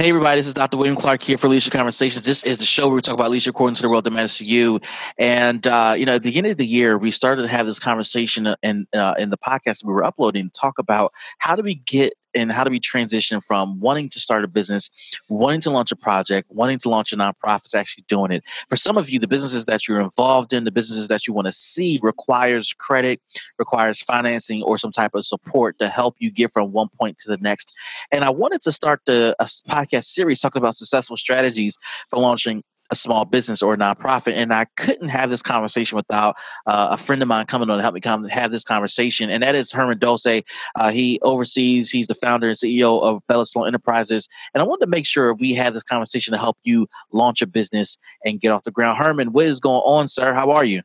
Hey, everybody, this is Dr. William Clark here for Leadership Conversations. This is the show where we talk about leadership according to the world that matters to you. And, uh, you know, at the beginning of the year, we started to have this conversation in, uh, in the podcast we were uploading, talk about how do we get and how do we transition from wanting to start a business, wanting to launch a project, wanting to launch a nonprofit to actually doing it. For some of you, the businesses that you're involved in, the businesses that you want to see requires credit, requires financing or some type of support to help you get from one point to the next. And I wanted to start the a podcast series talking about successful strategies for launching a small business or a nonprofit. And I couldn't have this conversation without uh, a friend of mine coming on to help me come have this conversation. And that is Herman Dolce. Uh, he oversees, he's the founder and CEO of Bella Sloan Enterprises. And I wanted to make sure we had this conversation to help you launch a business and get off the ground. Herman, what is going on, sir? How are you?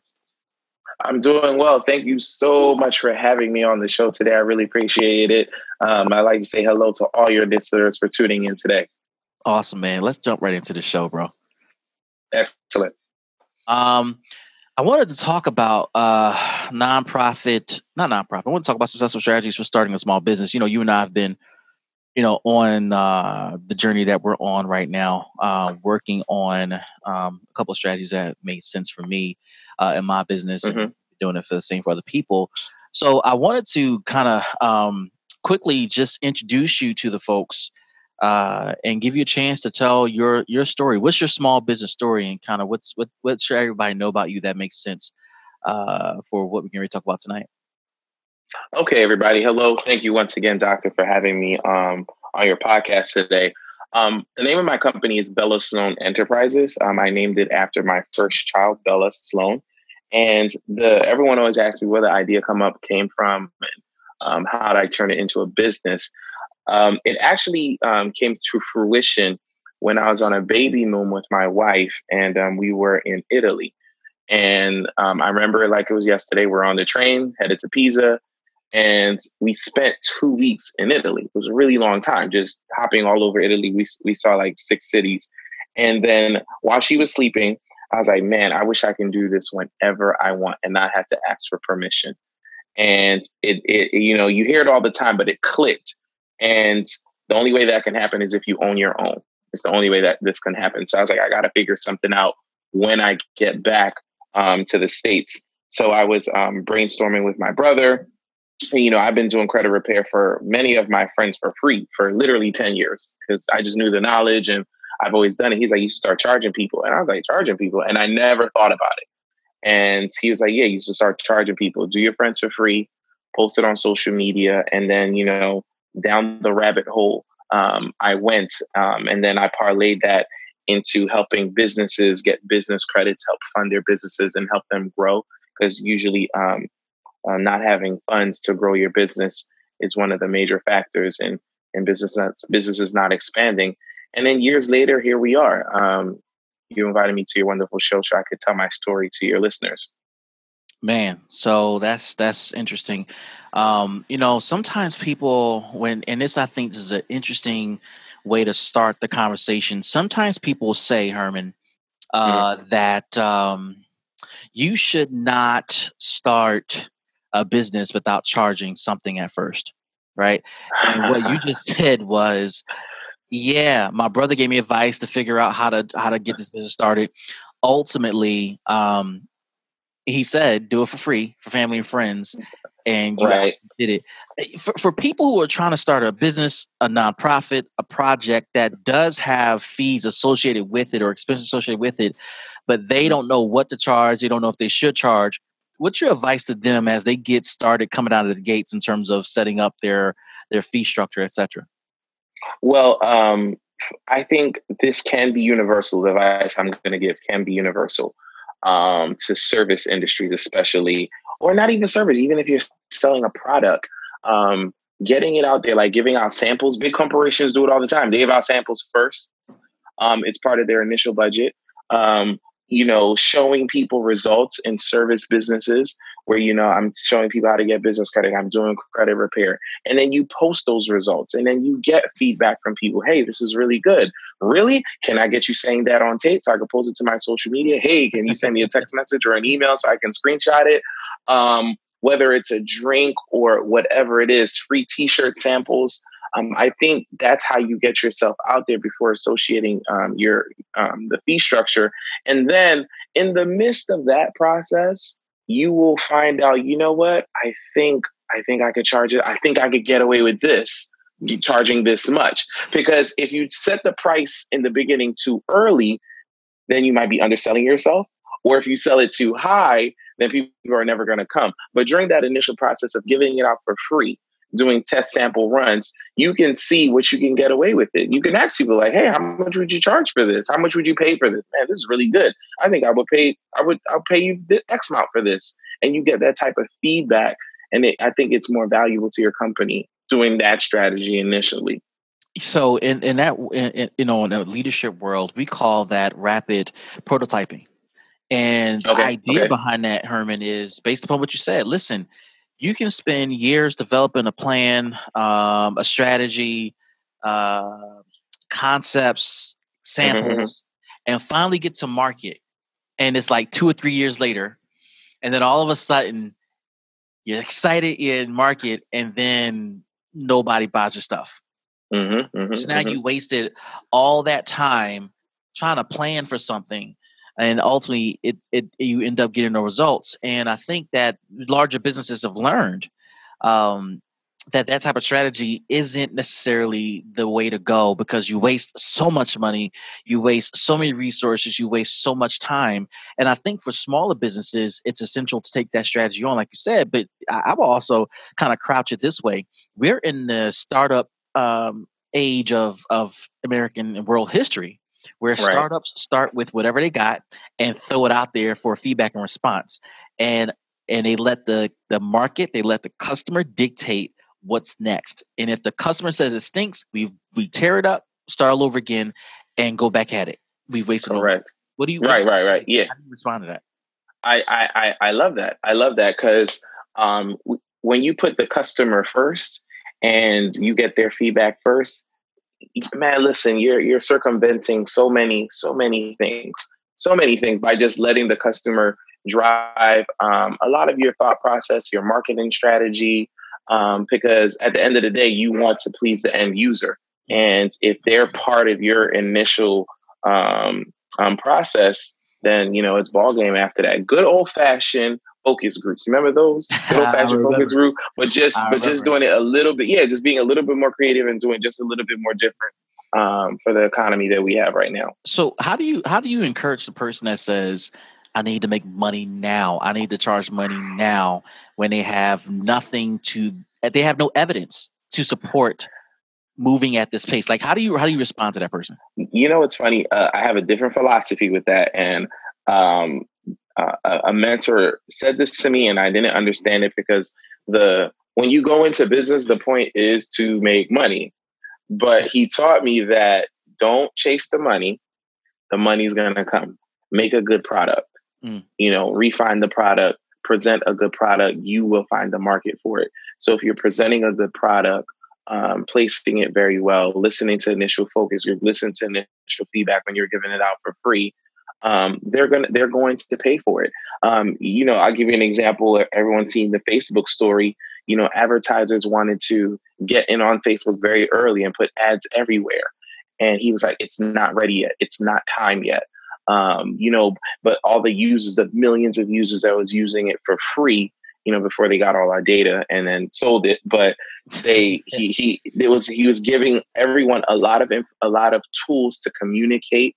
I'm doing well. Thank you so much for having me on the show today. I really appreciate it. Um, I'd like to say hello to all your listeners for tuning in today. Awesome, man. Let's jump right into the show, bro. Excellent. Um, I wanted to talk about uh, nonprofit, not nonprofit. I want to talk about successful strategies for starting a small business. You know, you and I have been, you know, on uh, the journey that we're on right now, uh, working on um, a couple of strategies that made sense for me uh, in my business mm-hmm. and doing it for the same for other people. So I wanted to kind of um, quickly just introduce you to the folks uh, and give you a chance to tell your your story. What's your small business story, and kind of what's what what should everybody know about you that makes sense uh, for what we're going to talk about tonight? Okay, everybody. Hello. Thank you once again, Doctor, for having me um, on your podcast today. Um, the name of my company is Bella Sloan Enterprises. Um, I named it after my first child, Bella Sloan. And the everyone always asks me where the idea come up came from, and um, how did I turn it into a business. Um, it actually um, came to fruition when I was on a baby moon with my wife, and um, we were in Italy. And um, I remember like it was yesterday. We're on the train headed to Pisa, and we spent two weeks in Italy. It was a really long time, just hopping all over Italy. We we saw like six cities, and then while she was sleeping, I was like, "Man, I wish I can do this whenever I want and not have to ask for permission." And it, it you know, you hear it all the time, but it clicked and the only way that can happen is if you own your own. It's the only way that this can happen. So I was like, I got to figure something out when I get back um, to the States. So I was um, brainstorming with my brother. You know, I've been doing credit repair for many of my friends for free for literally 10 years because I just knew the knowledge and I've always done it. He's like, you should start charging people. And I was like, charging people. And I never thought about it. And he was like, yeah, you should start charging people. Do your friends for free, post it on social media, and then, you know, down the rabbit hole um, I went. Um, and then I parlayed that into helping businesses get business credits, help fund their businesses and help them grow. Because usually, um, uh, not having funds to grow your business is one of the major factors in, in business not, businesses not expanding. And then years later, here we are. Um, you invited me to your wonderful show so I could tell my story to your listeners. Man, so that's that's interesting. Um, you know, sometimes people when and this I think this is an interesting way to start the conversation. Sometimes people say, Herman, uh, mm-hmm. that um, you should not start a business without charging something at first, right? And what you just said was, yeah, my brother gave me advice to figure out how to how to get this business started. Ultimately, um, he said do it for free for family and friends. And you right. did it. For, for people who are trying to start a business a nonprofit a project that does have fees associated with it or expenses associated with it but they mm-hmm. don't know what to charge they don't know if they should charge what's your advice to them as they get started coming out of the gates in terms of setting up their their fee structure etc well um i think this can be universal. The advice i'm going to give can be universal um, to service industries, especially, or not even service, even if you're selling a product, um, getting it out there, like giving out samples. Big corporations do it all the time. They give out samples first. Um, it's part of their initial budget. Um, you know, showing people results in service businesses where, you know, I'm showing people how to get business credit. I'm doing credit repair. And then you post those results and then you get feedback from people. Hey, this is really good. Really? Can I get you saying that on tape so I can post it to my social media? Hey, can you send me a text message or an email so I can screenshot it? Um, whether it's a drink or whatever it is, free t-shirt samples. Um, I think that's how you get yourself out there before associating um, your um, the fee structure, and then in the midst of that process, you will find out. You know what? I think I think I could charge it. I think I could get away with this charging this much because if you set the price in the beginning too early, then you might be underselling yourself. Or if you sell it too high, then people are never going to come. But during that initial process of giving it out for free, doing test sample runs, you can see what you can get away with it. You can ask people like, "Hey, how much would you charge for this? How much would you pay for this? Man, this is really good. I think I would pay. I would. I'll pay you the X amount for this." And you get that type of feedback, and it, I think it's more valuable to your company doing that strategy initially. So, in in that in, in, you know in the leadership world, we call that rapid prototyping. And okay, the idea okay. behind that, Herman, is based upon what you said. Listen, you can spend years developing a plan, um, a strategy, uh, concepts, mm-hmm, samples, mm-hmm. and finally get to market. And it's like two or three years later, and then all of a sudden, you're excited in market, and then nobody buys your stuff. Mm-hmm, mm-hmm, so now mm-hmm. you wasted all that time trying to plan for something and ultimately it, it you end up getting no results. And i think that larger businesses have learned um, that that type of strategy isn't necessarily the way to go because you waste so much money you waste so many resources you waste so much time. And i think for smaller businesses it's essential to take that strategy on like you said but i, I will also kind of crouch it this way. We're in the startup um, age of of american and world history where right. startups start with whatever they got and throw it out there for feedback and response. And and they let the the market they let the customer dictate what's next. And if the customer says it stinks we we tear it up start all over again and go back at it. We've wasted correct. What do you right right right. yeah. respond to that? I, I i love that. I love that because um when you put the customer first and you get their feedback first man, listen, you're you're circumventing so many, so many things, so many things by just letting the customer drive um, a lot of your thought process, your marketing strategy, um, because at the end of the day, you want to please the end user, and if they're part of your initial um, um process, then you know it's ball game after that. Good old fashioned focus groups. Remember those good old fashioned focus group, but just but just doing it a little bit. Yeah, just being a little bit more creative and doing just a little bit more different um, for the economy that we have right now. So how do you how do you encourage the person that says? I need to make money now. I need to charge money now when they have nothing to they have no evidence to support moving at this pace like how do you how do you respond to that person you know it's funny uh, i have a different philosophy with that and um, uh, a mentor said this to me and I didn't understand it because the when you go into business, the point is to make money. But he taught me that don't chase the money. The money's gonna come. Make a good product. Mm. You know, refine the product, present a good product, you will find the market for it. So if you're presenting a good product, um, placing it very well, listening to initial focus, you're listening to initial feedback when you're giving it out for free, um, they're gonna they're going to pay for it. Um, you know, I'll give you an example. Everyone's seen the Facebook story. You know, advertisers wanted to get in on Facebook very early and put ads everywhere, and he was like, "It's not ready yet. It's not time yet." Um, you know, but all the users, the millions of users that was using it for free, you know, before they got all our data and then sold it. But they, he, he, it was, he was giving everyone a lot of, a lot of tools to communicate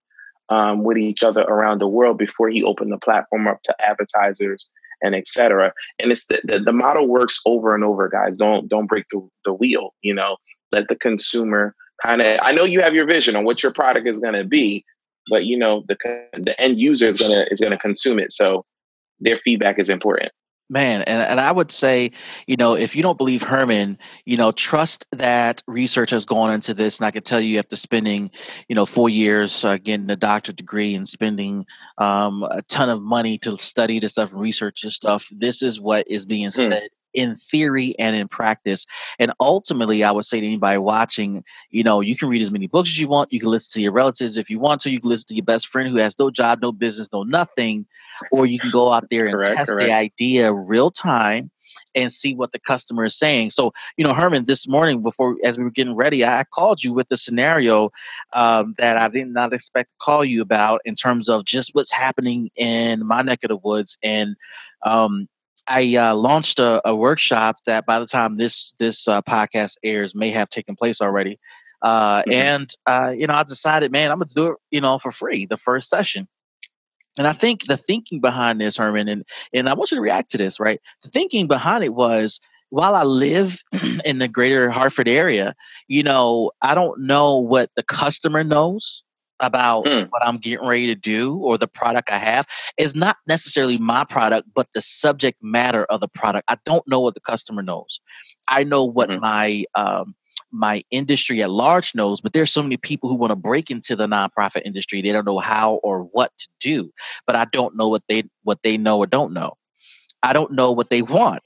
um, with each other around the world before he opened the platform up to advertisers and etc. And it's the, the, the, model works over and over, guys. Don't don't break the, the wheel. You know, let the consumer kind of. I know you have your vision on what your product is going to be, but you know the the end user is gonna is gonna consume it. So their feedback is important man and, and i would say you know if you don't believe herman you know trust that research has gone into this and i can tell you after spending you know four years uh, getting a doctorate degree and spending um, a ton of money to study this stuff and research this stuff this is what is being hmm. said in theory and in practice. And ultimately, I would say to anybody watching, you know, you can read as many books as you want. You can listen to your relatives if you want to. You can listen to your best friend who has no job, no business, no nothing. Or you can go out there and correct, test correct. the idea real time and see what the customer is saying. So, you know, Herman, this morning before as we were getting ready, I called you with a scenario um, that I did not expect to call you about in terms of just what's happening in my neck of the woods. And um, I uh, launched a, a, workshop that by the time this this uh, podcast airs may have taken place already. Uh, mm-hmm. And uh, you know, I decided, man, I'm gonna do it, you know, for free the first session. And I think the thinking behind this, Herman, and and I want you to react to this, right? The thinking behind it was while I live in the greater Hartford area, you know, I don't know what the customer knows about mm. what I'm getting ready to do or the product I have is not necessarily my product, but the subject matter of the product. I don't know what the customer knows. I know what mm-hmm. my um, my industry at large knows, but there's so many people who want to break into the nonprofit industry. They don't know how or what to do, but I don't know what they what they know or don't know. I don't know what they want.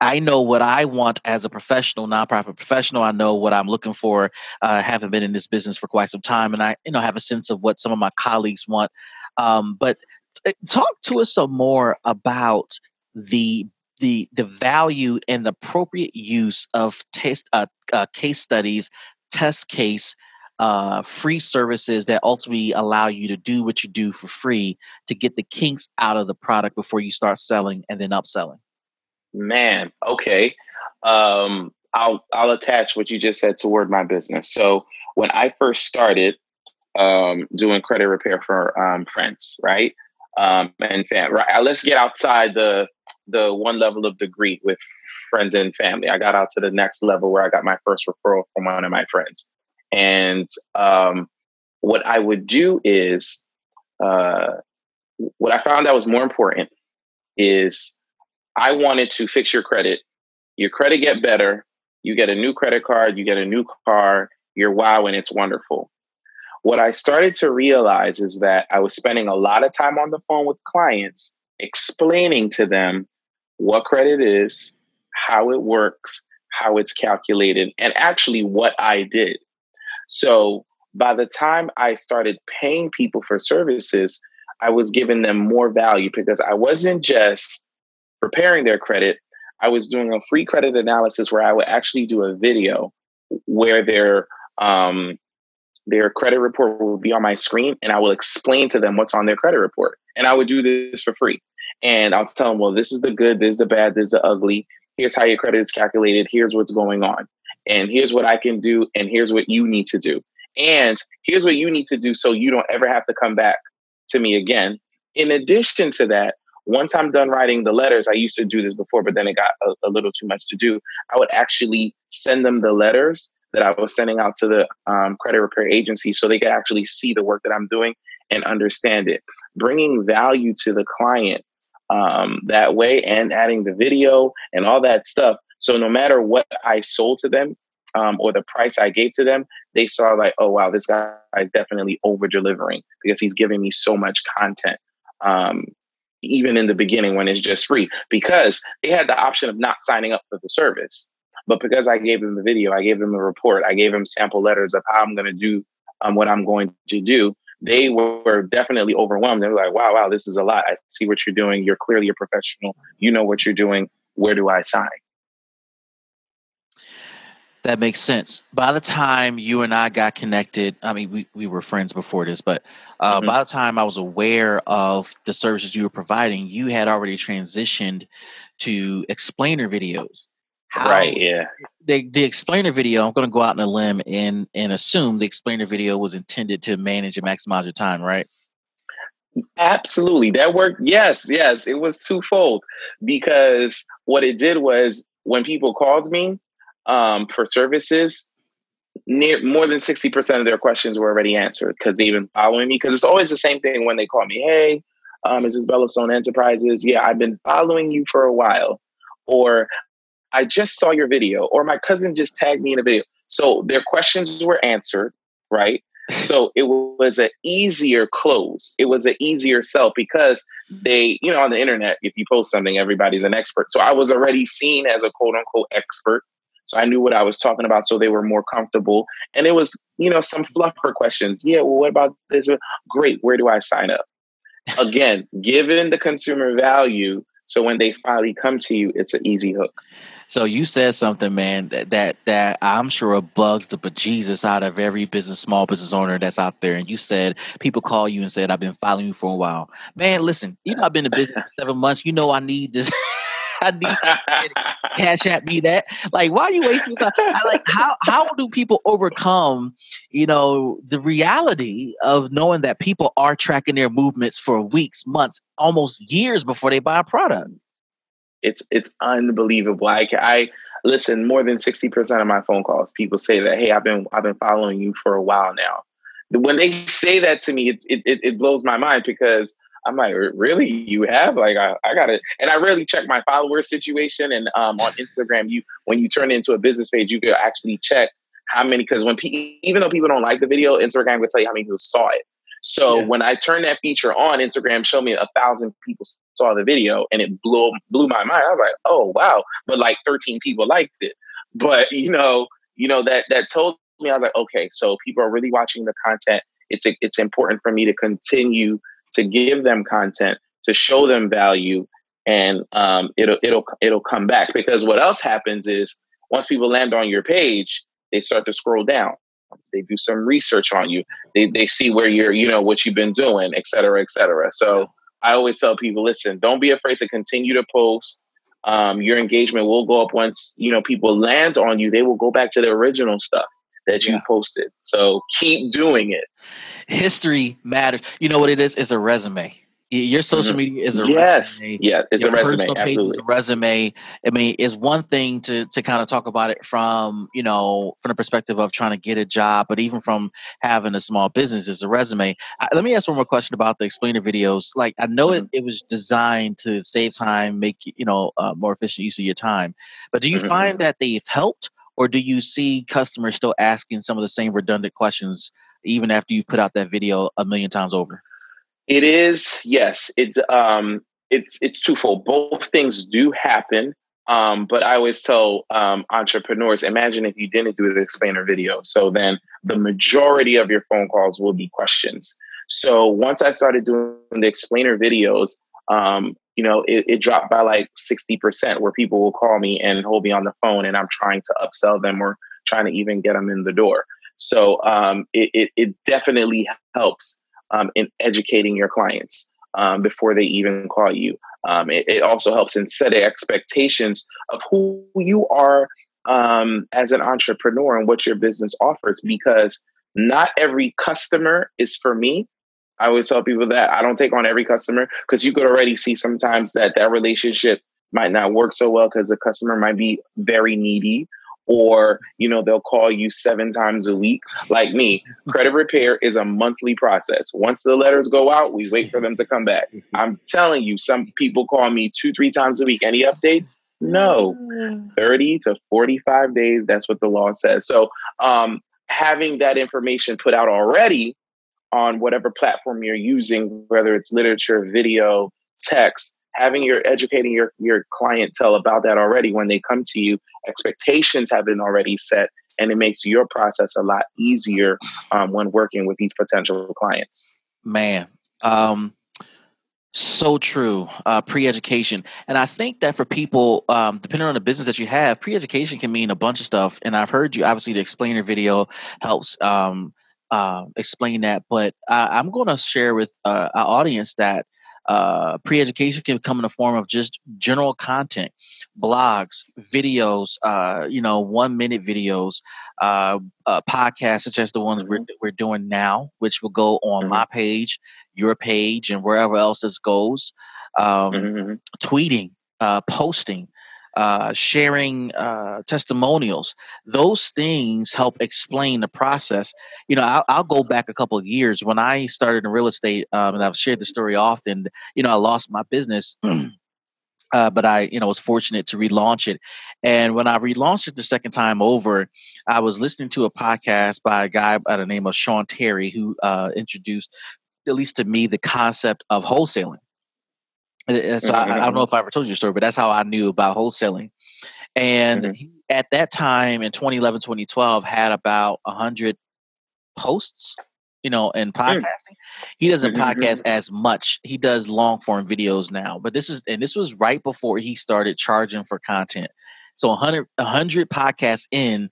I know what I want as a professional, nonprofit professional. I know what I'm looking for. Uh, having been in this business for quite some time, and I, you know, have a sense of what some of my colleagues want. Um, but t- talk to us some more about the the the value and the appropriate use of test uh, uh, case studies, test case, uh, free services that ultimately allow you to do what you do for free to get the kinks out of the product before you start selling and then upselling. Man, okay. Um, I'll I'll attach what you just said toward my business. So when I first started um, doing credit repair for um, friends, right, um, and fam, right. Let's get outside the the one level of degree with friends and family. I got out to the next level where I got my first referral from one of my friends. And um, what I would do is, uh, what I found that was more important is I wanted to fix your credit. Your credit get better. You get a new credit card. You get a new car. You're wow, and it's wonderful. What I started to realize is that I was spending a lot of time on the phone with clients, explaining to them what credit is, how it works, how it's calculated, and actually what I did. So by the time I started paying people for services, I was giving them more value because I wasn't just preparing their credit. I was doing a free credit analysis where I would actually do a video where their um, their credit report will be on my screen, and I will explain to them what's on their credit report, and I would do this for free. And I'll tell them, well, this is the good, this is the bad, this is the ugly. Here's how your credit is calculated. Here's what's going on. And here's what I can do. And here's what you need to do. And here's what you need to do so you don't ever have to come back to me again. In addition to that, once I'm done writing the letters, I used to do this before, but then it got a, a little too much to do. I would actually send them the letters that I was sending out to the um, credit repair agency so they could actually see the work that I'm doing and understand it. Bringing value to the client um, that way and adding the video and all that stuff. So no matter what I sold to them um, or the price I gave to them, they saw like, oh wow, this guy is definitely over delivering because he's giving me so much content. Um, even in the beginning when it's just free, because they had the option of not signing up for the service. But because I gave them the video, I gave them a report, I gave them sample letters of how I'm going to do um, what I'm going to do they were definitely overwhelmed. They were like, wow, wow, this is a lot. I see what you're doing. You're clearly a professional. You know what you're doing. Where do I sign? That makes sense. By the time you and I got connected, I mean, we, we were friends before this, but uh, mm-hmm. by the time I was aware of the services you were providing, you had already transitioned to explainer videos. How, right. Yeah. The the explainer video. I'm going to go out on a limb and and assume the explainer video was intended to manage and maximize your time. Right. Absolutely. That worked. Yes. Yes. It was twofold because what it did was when people called me um, for services, near more than 60% of their questions were already answered because they've been following me. Because it's always the same thing when they call me, hey, um, is this Enterprises? Yeah, I've been following you for a while. Or I just saw your video, or my cousin just tagged me in a video. So their questions were answered, right? So it was an easier close. It was an easier sell because they, you know, on the internet, if you post something, everybody's an expert. So I was already seen as a quote unquote expert. So I knew what I was talking about. So they were more comfortable. And it was, you know, some fluffer questions. Yeah, well, what about this? Great. Where do I sign up? Again, given the consumer value, so when they finally come to you, it's an easy hook. So you said something, man, that that, that I'm sure bugs the bejesus out of every business, small business owner that's out there. And you said people call you and said, "I've been following you for a while." Man, listen, you know I've been in business for seven months. You know I need this. I need cash at me that. Like, why are you wasting time? I like how how do people overcome, you know, the reality of knowing that people are tracking their movements for weeks, months, almost years before they buy a product? It's it's unbelievable. I I listen more than sixty percent of my phone calls. People say that, hey, I've been I've been following you for a while now. When they say that to me, it's, it it, it blows my mind because I'm like, really? You have? Like, I, I got it. And I really check my follower situation. And um, on Instagram, you when you turn it into a business page, you can actually check how many. Because when pe- even though people don't like the video, Instagram will tell you how many people saw it. So yeah. when I turned that feature on, Instagram showed me a thousand people saw the video, and it blew blew my mind. I was like, oh wow! But like 13 people liked it. But you know, you know that that told me I was like, okay, so people are really watching the content. It's it's important for me to continue to give them content, to show them value, and um, it'll it'll it'll come back. Because what else happens is once people land on your page, they start to scroll down. They do some research on you. They they see where you're, you know, what you've been doing, et cetera, et cetera. So I always tell people, listen, don't be afraid to continue to post. Um, your engagement will go up once you know people land on you. They will go back to the original stuff that you yeah. posted. So keep doing it. History matters. You know what it is? It's a resume. Your social mm-hmm. media is a yes, resume. yeah, it's Your a resume. Absolutely, a resume. I mean, it's one thing to to kind of talk about it from you know from the perspective of trying to get a job, but even from having a small business, is a resume. I, let me ask one more question about the explainer videos. Like, I know mm-hmm. it, it was designed to save time, make you know uh, more efficient use of your time, but do you mm-hmm. find that they've helped? Or do you see customers still asking some of the same redundant questions even after you put out that video a million times over? It is yes. It's um, it's it's twofold. Both things do happen. Um, but I always tell um, entrepreneurs, imagine if you didn't do the explainer video. So then the majority of your phone calls will be questions. So once I started doing the explainer videos, um, you know, it, it, dropped by like 60% where people will call me and hold me on the phone and I'm trying to upsell them or trying to even get them in the door. So um, it, it, it, definitely helps um, in educating your clients um, before they even call you. Um, it, it, also helps in setting expectations of who you are um, as an entrepreneur and what your business offers because not every customer is for me I always tell people that I don't take on every customer because you could already see sometimes that that relationship might not work so well because the customer might be very needy or you know they'll call you seven times a week. Like me credit repair is a monthly process. Once the letters go out we wait for them to come back. I'm telling you some people call me two three times a week. Any updates? No. 30 to 45 days that's what the law says. So um, having that information put out already on whatever platform you're using, whether it's literature, video, text, having your educating your your clientele about that already when they come to you, expectations have been already set, and it makes your process a lot easier um, when working with these potential clients. Man, um, so true. Uh, pre-education, and I think that for people, um, depending on the business that you have, pre-education can mean a bunch of stuff. And I've heard you obviously the explainer video helps. Um, uh, explain that. But I, am going to share with uh, our audience that uh, pre-education can come in the form of just general content, blogs, videos, uh, you know, one-minute videos, uh, uh, podcasts such as the ones we're mm-hmm. we're doing now, which will go on mm-hmm. my page, your page, and wherever else this goes. Um, mm-hmm. mm-hmm. Tweeting, uh, posting, uh, sharing uh, testimonials. Those things help explain the process. You know, I'll, I'll go back a couple of years when I started in real estate, um, and I've shared the story often. You know, I lost my business. Uh, but I, you know, was fortunate to relaunch it. And when I relaunched it the second time over, I was listening to a podcast by a guy by the name of Sean Terry, who uh, introduced, at least to me, the concept of wholesaling. And so mm-hmm. I, I, don't know if I ever told you the story, but that's how I knew about wholesaling. And mm-hmm. at that time in 2011, 2012, had about 100 posts you know, in mm. podcasting. He doesn't mm-hmm, mm-hmm. podcast as much. He does long form videos now. But this is and this was right before he started charging for content. So 100 100 podcasts in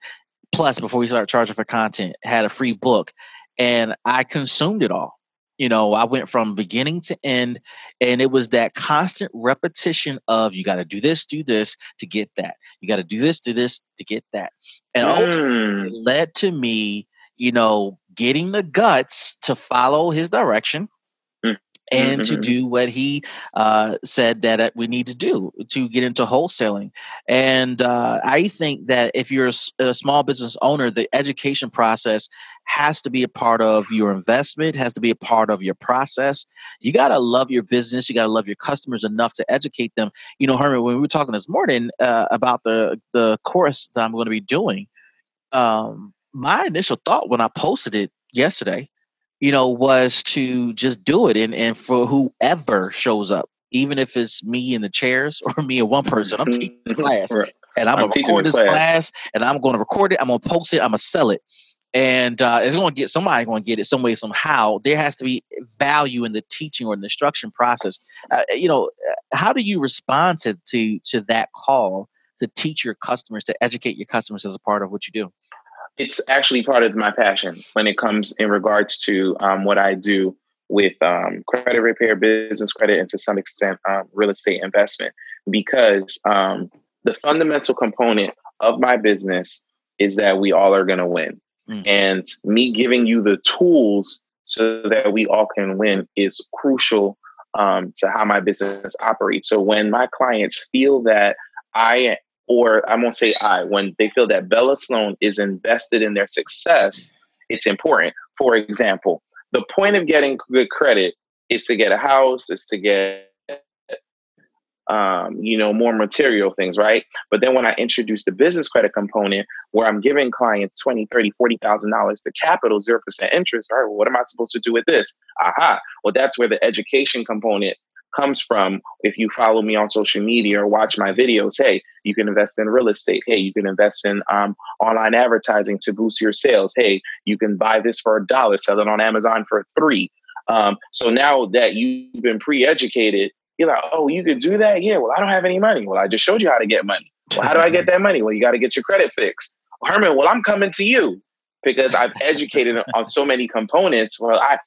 plus before he started charging for content had a free book and I consumed it all. You know, I went from beginning to end and it was that constant repetition of you got to do this, do this to get that. You got to do this, do this to get that. And mm. ultimately led to me, you know, getting the guts to follow his direction mm. And mm-hmm. to do what he uh, said that uh, we need to do to get into wholesaling. And uh, I think that if you're a, a, small business owner, the education process has to be a part of your investment, has to be a part of your process. You got to love your business. You got to love your customers enough to educate them. You know, Herman, when we were talking this morning uh, about the, the course that I'm going to be doing, um, my initial thought when I posted it yesterday, you know, was to just do it and, and for whoever shows up, even if it's me in the chairs or me and one person, I'm teaching this class right. and I'm, I'm gonna record this class. class. and I'm gonna record it, I'm gonna post it, I'm gonna sell it. And uh, it's going to get somebody going to get it some way somehow. There has to be value in the teaching or the instruction process. Uh, you know, how do you respond to to to that call to teach your customers, to educate your customers as a part of what you do? It's actually part of my passion when it comes in regards to um, what I do with um, credit repair, business credit, and to some extent um, real estate investment. Because um, the fundamental component of my business is that we all are going to win. Mm. And me giving you the tools so that we all can win is crucial um, to how my business operates. So when my clients feel that I or I'm gonna say I, when they feel that Bella Sloan is invested in their success, it's important. For example, the point of getting good credit is to get a house, is to get um, you know, more material things, right? But then when I introduce the business credit component where I'm giving clients 20, 30, $40,000 to capital, 0% interest, all right, well, what am I supposed to do with this? Aha. Well, that's where the education component comes from if you follow me on social media or watch my videos hey you can invest in real estate. Hey you can invest in um, online advertising to boost your sales. Hey you can buy this for a dollar sell it on amazon for three. Um, so now that you've been pre-educated you're like oh you could do that? Yeah well i don't have any money. Well i just showed you how to get money. Well how do i get that money? Well you got to get your credit fixed. Herman well i'm coming to you because i've educated on so many components. Well i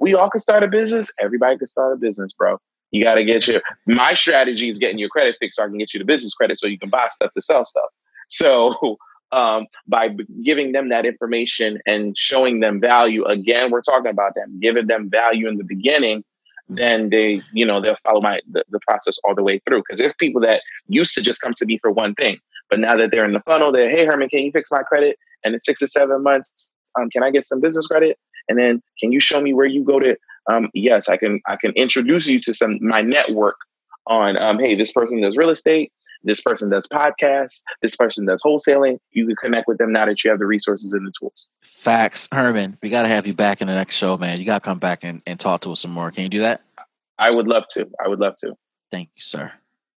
we all can start a business. Everybody can start a business bro you got to get your. My strategy is getting your credit fixed so I can get you the business credit so you can buy stuff to sell stuff. So um, by giving them that information and showing them value, again, we're talking about them giving them value in the beginning. Then they, you know, they'll follow my the, the process all the way through. Because there's people that used to just come to me for one thing, but now that they're in the funnel, they're, hey Herman, can you fix my credit? And in six or seven months, um, can I get some business credit? And then can you show me where you go to um, yes, I can I can introduce you to some my network on um, hey, this person does real estate, this person does podcasts, this person does wholesaling. You can connect with them now that you have the resources and the tools. Facts, Herman. We got to have you back in the next show, man. You got to come back and, and talk to us some more. Can you do that? I would love to. I would love to. Thank you, sir.